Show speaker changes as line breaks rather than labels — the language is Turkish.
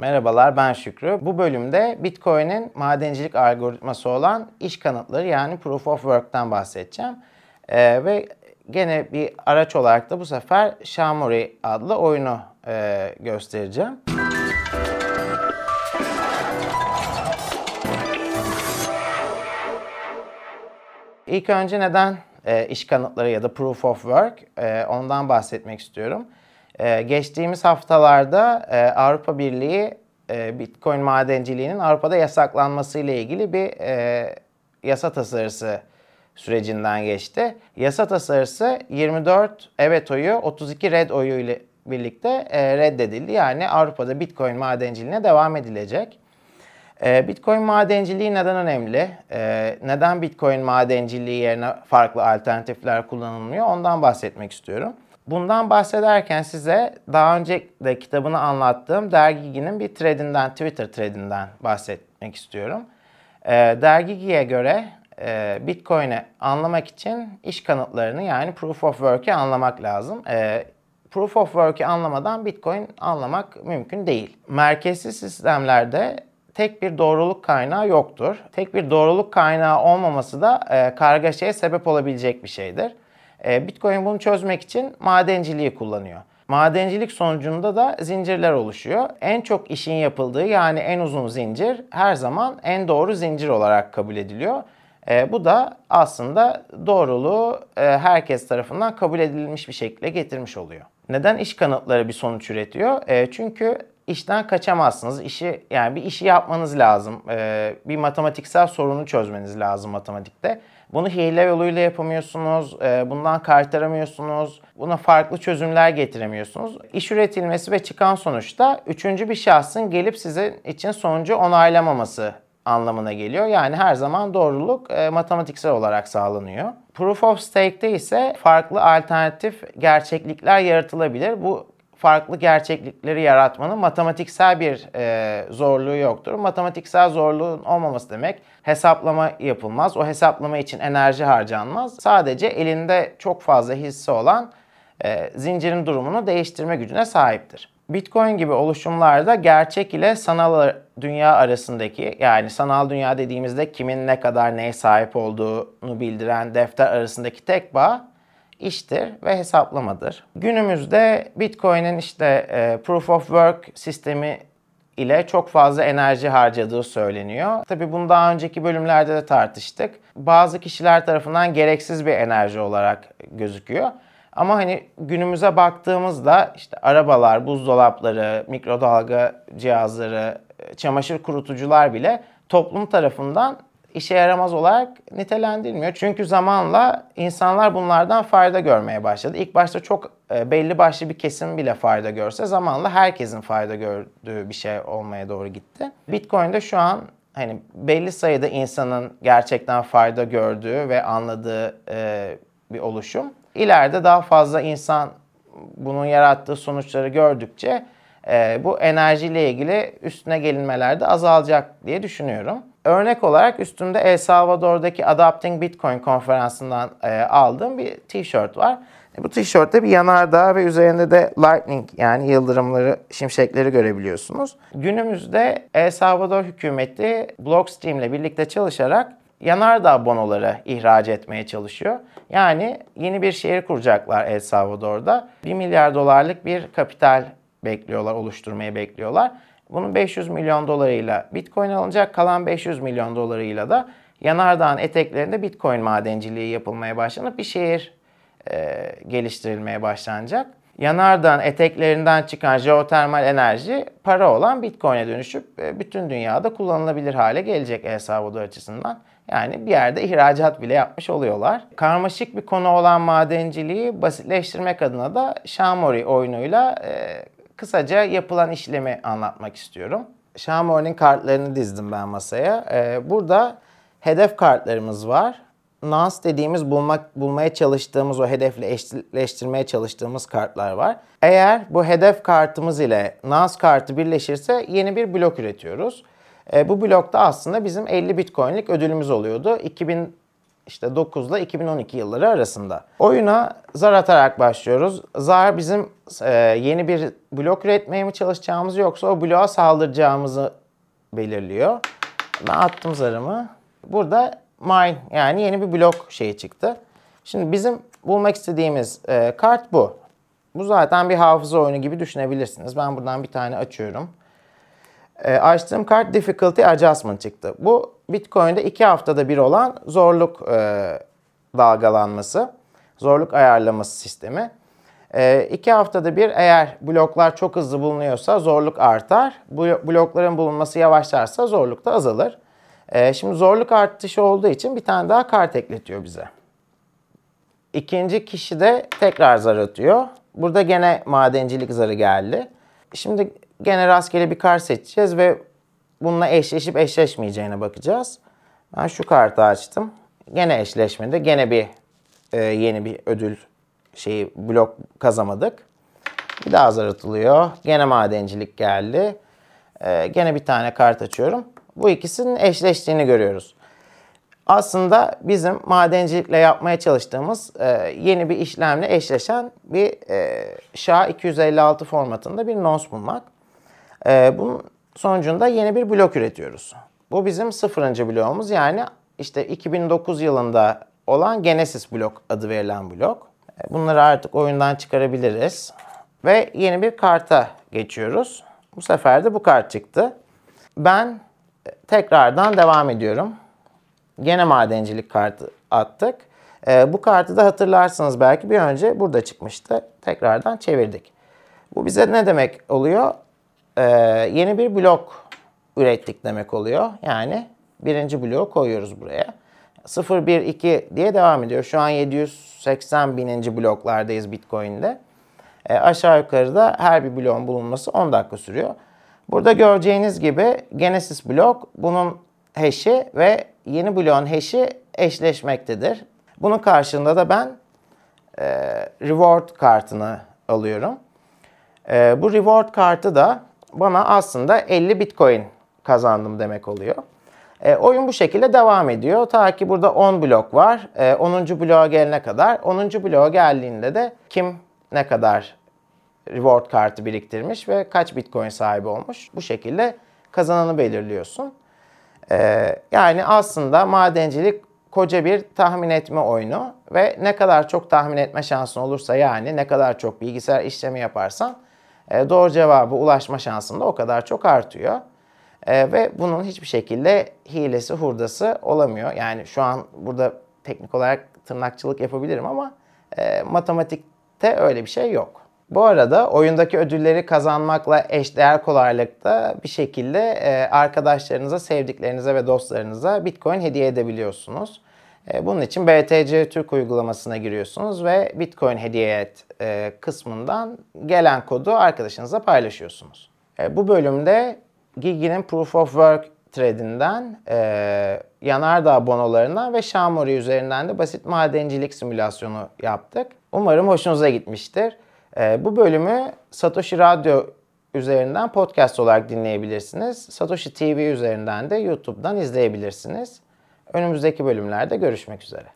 Merhabalar ben Şükrü. Bu bölümde Bitcoin'in madencilik algoritması olan iş kanıtları yani Proof of Work'tan bahsedeceğim. Ee, ve gene bir araç olarak da bu sefer Shamori adlı oyunu e, göstereceğim. İlk önce neden e, iş kanıtları ya da Proof of Work e, ondan bahsetmek istiyorum. E, geçtiğimiz haftalarda e, Avrupa Birliği e, Bitcoin madenciliğinin Avrupa'da yasaklanması ile ilgili bir e, yasa tasarısı sürecinden geçti. Yasa tasarısı 24 evet oyu, 32 red oyu ile birlikte reddedildi. Yani Avrupa'da Bitcoin madenciliğine devam edilecek. Bitcoin madenciliği neden önemli? Neden Bitcoin madenciliği yerine farklı alternatifler kullanılmıyor? Ondan bahsetmek istiyorum. Bundan bahsederken size daha önce de kitabını anlattığım Dergigi'nin bir threadinden, Twitter threadinden bahsetmek istiyorum. E, Dergigi'ye göre e, Bitcoin'i anlamak için iş kanıtlarını yani Proof of Work'i anlamak lazım. E, Proof of Work'i anlamadan Bitcoin anlamak mümkün değil. Merkezsiz sistemlerde tek bir doğruluk kaynağı yoktur. Tek bir doğruluk kaynağı olmaması da e, kargaşaya sebep olabilecek bir şeydir. E, Bitcoin bunu çözmek için madenciliği kullanıyor. Madencilik sonucunda da zincirler oluşuyor. En çok işin yapıldığı yani en uzun zincir her zaman en doğru zincir olarak kabul ediliyor. E, bu da aslında doğruluğu e, herkes tarafından kabul edilmiş bir şekilde getirmiş oluyor. Neden iş kanıtları bir sonuç üretiyor? E, çünkü işten kaçamazsınız. İşi yani bir işi yapmanız lazım. E, bir matematiksel sorunu çözmeniz lazım matematikte. Bunu hile yoluyla yapamıyorsunuz, e, bundan kaytaramıyorsunuz, buna farklı çözümler getiremiyorsunuz. İş üretilmesi ve çıkan sonuçta üçüncü bir şahsın gelip sizin için sonucu onaylamaması anlamına geliyor. Yani her zaman doğruluk e, matematiksel olarak sağlanıyor. Proof of Stake'te ise farklı alternatif gerçeklikler yaratılabilir. Bu farklı gerçeklikleri yaratmanın matematiksel bir e, zorluğu yoktur. Matematiksel zorluğun olmaması demek hesaplama yapılmaz. O hesaplama için enerji harcanmaz. Sadece elinde çok fazla hisse olan e, zincirin durumunu değiştirme gücüne sahiptir. Bitcoin gibi oluşumlarda gerçek ile sanal dünya arasındaki yani sanal dünya dediğimizde kimin ne kadar neye sahip olduğunu bildiren defter arasındaki tek bağ iştir ve hesaplamadır. Günümüzde Bitcoin'in işte e, Proof of Work sistemi ile çok fazla enerji harcadığı söyleniyor. Tabi bunu daha önceki bölümlerde de tartıştık. Bazı kişiler tarafından gereksiz bir enerji olarak gözüküyor. Ama hani günümüze baktığımızda işte arabalar, buzdolapları, mikrodalga cihazları, çamaşır kurutucular bile toplum tarafından işe yaramaz olarak nitelendirilmiyor. Çünkü zamanla insanlar bunlardan fayda görmeye başladı. İlk başta çok e, belli başlı bir kesim bile fayda görse zamanla herkesin fayda gördüğü bir şey olmaya doğru gitti. Bitcoin'de şu an hani belli sayıda insanın gerçekten fayda gördüğü ve anladığı e, bir oluşum. İleride daha fazla insan bunun yarattığı sonuçları gördükçe e, bu enerjiyle ilgili üstüne gelinmeler de azalacak diye düşünüyorum. Örnek olarak üstümde El Salvador'daki Adapting Bitcoin konferansından e, aldığım bir t-shirt var. Bu tişörtte bir yanardağ ve üzerinde de lightning yani yıldırımları, şimşekleri görebiliyorsunuz. Günümüzde El Salvador hükümeti Blockstream ile birlikte çalışarak yanardağ bonoları ihraç etmeye çalışıyor. Yani yeni bir şehir kuracaklar El Salvador'da. 1 milyar dolarlık bir kapital bekliyorlar, oluşturmayı bekliyorlar. Bunun 500 milyon dolarıyla Bitcoin alınacak. Kalan 500 milyon dolarıyla da yanardağın eteklerinde Bitcoin madenciliği yapılmaya başlanıp bir şehir e, geliştirilmeye başlanacak. Yanardağın eteklerinden çıkan jeotermal enerji para olan Bitcoin'e dönüşüp e, bütün dünyada kullanılabilir hale gelecek El Salvador açısından. Yani bir yerde ihracat bile yapmış oluyorlar. Karmaşık bir konu olan madenciliği basitleştirmek adına da Shamori oyunuyla e, kısaca yapılan işlemi anlatmak istiyorum. Shamori'nin kartlarını dizdim ben masaya. Ee, burada hedef kartlarımız var. Nance dediğimiz bulmak, bulmaya çalıştığımız o hedefle eşleştirmeye çalıştığımız kartlar var. Eğer bu hedef kartımız ile Nance kartı birleşirse yeni bir blok üretiyoruz. E, bu blokta aslında bizim 50 Bitcoin'lik ödülümüz oluyordu. 2000 işte 9 ile 2012 yılları arasında. Oyuna zar atarak başlıyoruz. Zar bizim e, yeni bir blok üretmeye mi çalışacağımız yoksa o bloğa saldıracağımızı belirliyor. Ben attım zarımı. Burada mine yani yeni bir blok şeyi çıktı. Şimdi bizim bulmak istediğimiz e, kart bu. Bu zaten bir hafıza oyunu gibi düşünebilirsiniz. Ben buradan bir tane açıyorum. E, açtığım kart Difficulty Adjustment çıktı. Bu Bitcoin'de iki haftada bir olan zorluk e, dalgalanması, zorluk ayarlaması sistemi. E, iki haftada bir eğer bloklar çok hızlı bulunuyorsa zorluk artar. Bu blokların bulunması yavaşlarsa zorluk da azalır. E, şimdi zorluk artışı olduğu için bir tane daha kart ekletiyor bize. İkinci kişi de tekrar zar atıyor. Burada gene madencilik zarı geldi. Şimdi gene rastgele bir kart seçeceğiz ve bununla eşleşip eşleşmeyeceğine bakacağız. Ben şu kartı açtım. Gene eşleşmedi. Gene bir e, yeni bir ödül şeyi blok kazamadık. Bir daha zar. Gene madencilik geldi. E, gene bir tane kart açıyorum. Bu ikisinin eşleştiğini görüyoruz. Aslında bizim madencilikle yapmaya çalıştığımız e, yeni bir işlemle eşleşen bir e, SHA-256 formatında bir nonce bulmak. E, bunun sonucunda yeni bir blok üretiyoruz. Bu bizim sıfırıncı bloğumuz yani işte 2009 yılında olan Genesis blok adı verilen blok. E, bunları artık oyundan çıkarabiliriz. Ve yeni bir karta geçiyoruz. Bu sefer de bu kart çıktı. Ben tekrardan devam ediyorum. Gene madencilik kartı attık. E, bu kartı da hatırlarsınız belki bir önce burada çıkmıştı. Tekrardan çevirdik. Bu bize ne demek oluyor? E, yeni bir blok ürettik demek oluyor. Yani birinci bloğu koyuyoruz buraya. 0, 1, 2 diye devam ediyor. Şu an 780 bininci bloklardayız Bitcoin'de. E, aşağı yukarıda her bir bloğun bulunması 10 dakika sürüyor. Burada göreceğiniz gibi Genesis blok bunun hash'i ve yeni bloğun hash'i eşleşmektedir. Bunun karşılığında da ben e, reward kartını alıyorum. E, bu reward kartı da bana aslında 50 bitcoin kazandım demek oluyor. E, oyun bu şekilde devam ediyor. Ta ki burada 10 blok var. E, 10. bloğa gelene kadar. 10. bloğa geldiğinde de kim ne kadar reward kartı biriktirmiş ve kaç bitcoin sahibi olmuş. Bu şekilde kazananı belirliyorsun. Ee, yani aslında madencilik koca bir tahmin etme oyunu ve ne kadar çok tahmin etme şansın olursa yani ne kadar çok bilgisayar işlemi yaparsan e, doğru cevabı ulaşma şansın da o kadar çok artıyor. E, ve bunun hiçbir şekilde hilesi hurdası olamıyor. Yani şu an burada teknik olarak tırnakçılık yapabilirim ama e, matematikte öyle bir şey yok. Bu arada oyundaki ödülleri kazanmakla eşdeğer kolaylıkta bir şekilde arkadaşlarınıza, sevdiklerinize ve dostlarınıza Bitcoin hediye edebiliyorsunuz. E, bunun için BTC Türk uygulamasına giriyorsunuz ve Bitcoin hediye et e, kısmından gelen kodu arkadaşınıza paylaşıyorsunuz. Bu bölümde Gigi'nin Proof of Work threadinden, e, yanardağ bonolarından ve Shamori üzerinden de basit madencilik simülasyonu yaptık. Umarım hoşunuza gitmiştir. E, bu bölümü Satoshi Radyo üzerinden podcast olarak dinleyebilirsiniz. Satoshi TV üzerinden de YouTube'dan izleyebilirsiniz. Önümüzdeki bölümlerde görüşmek üzere.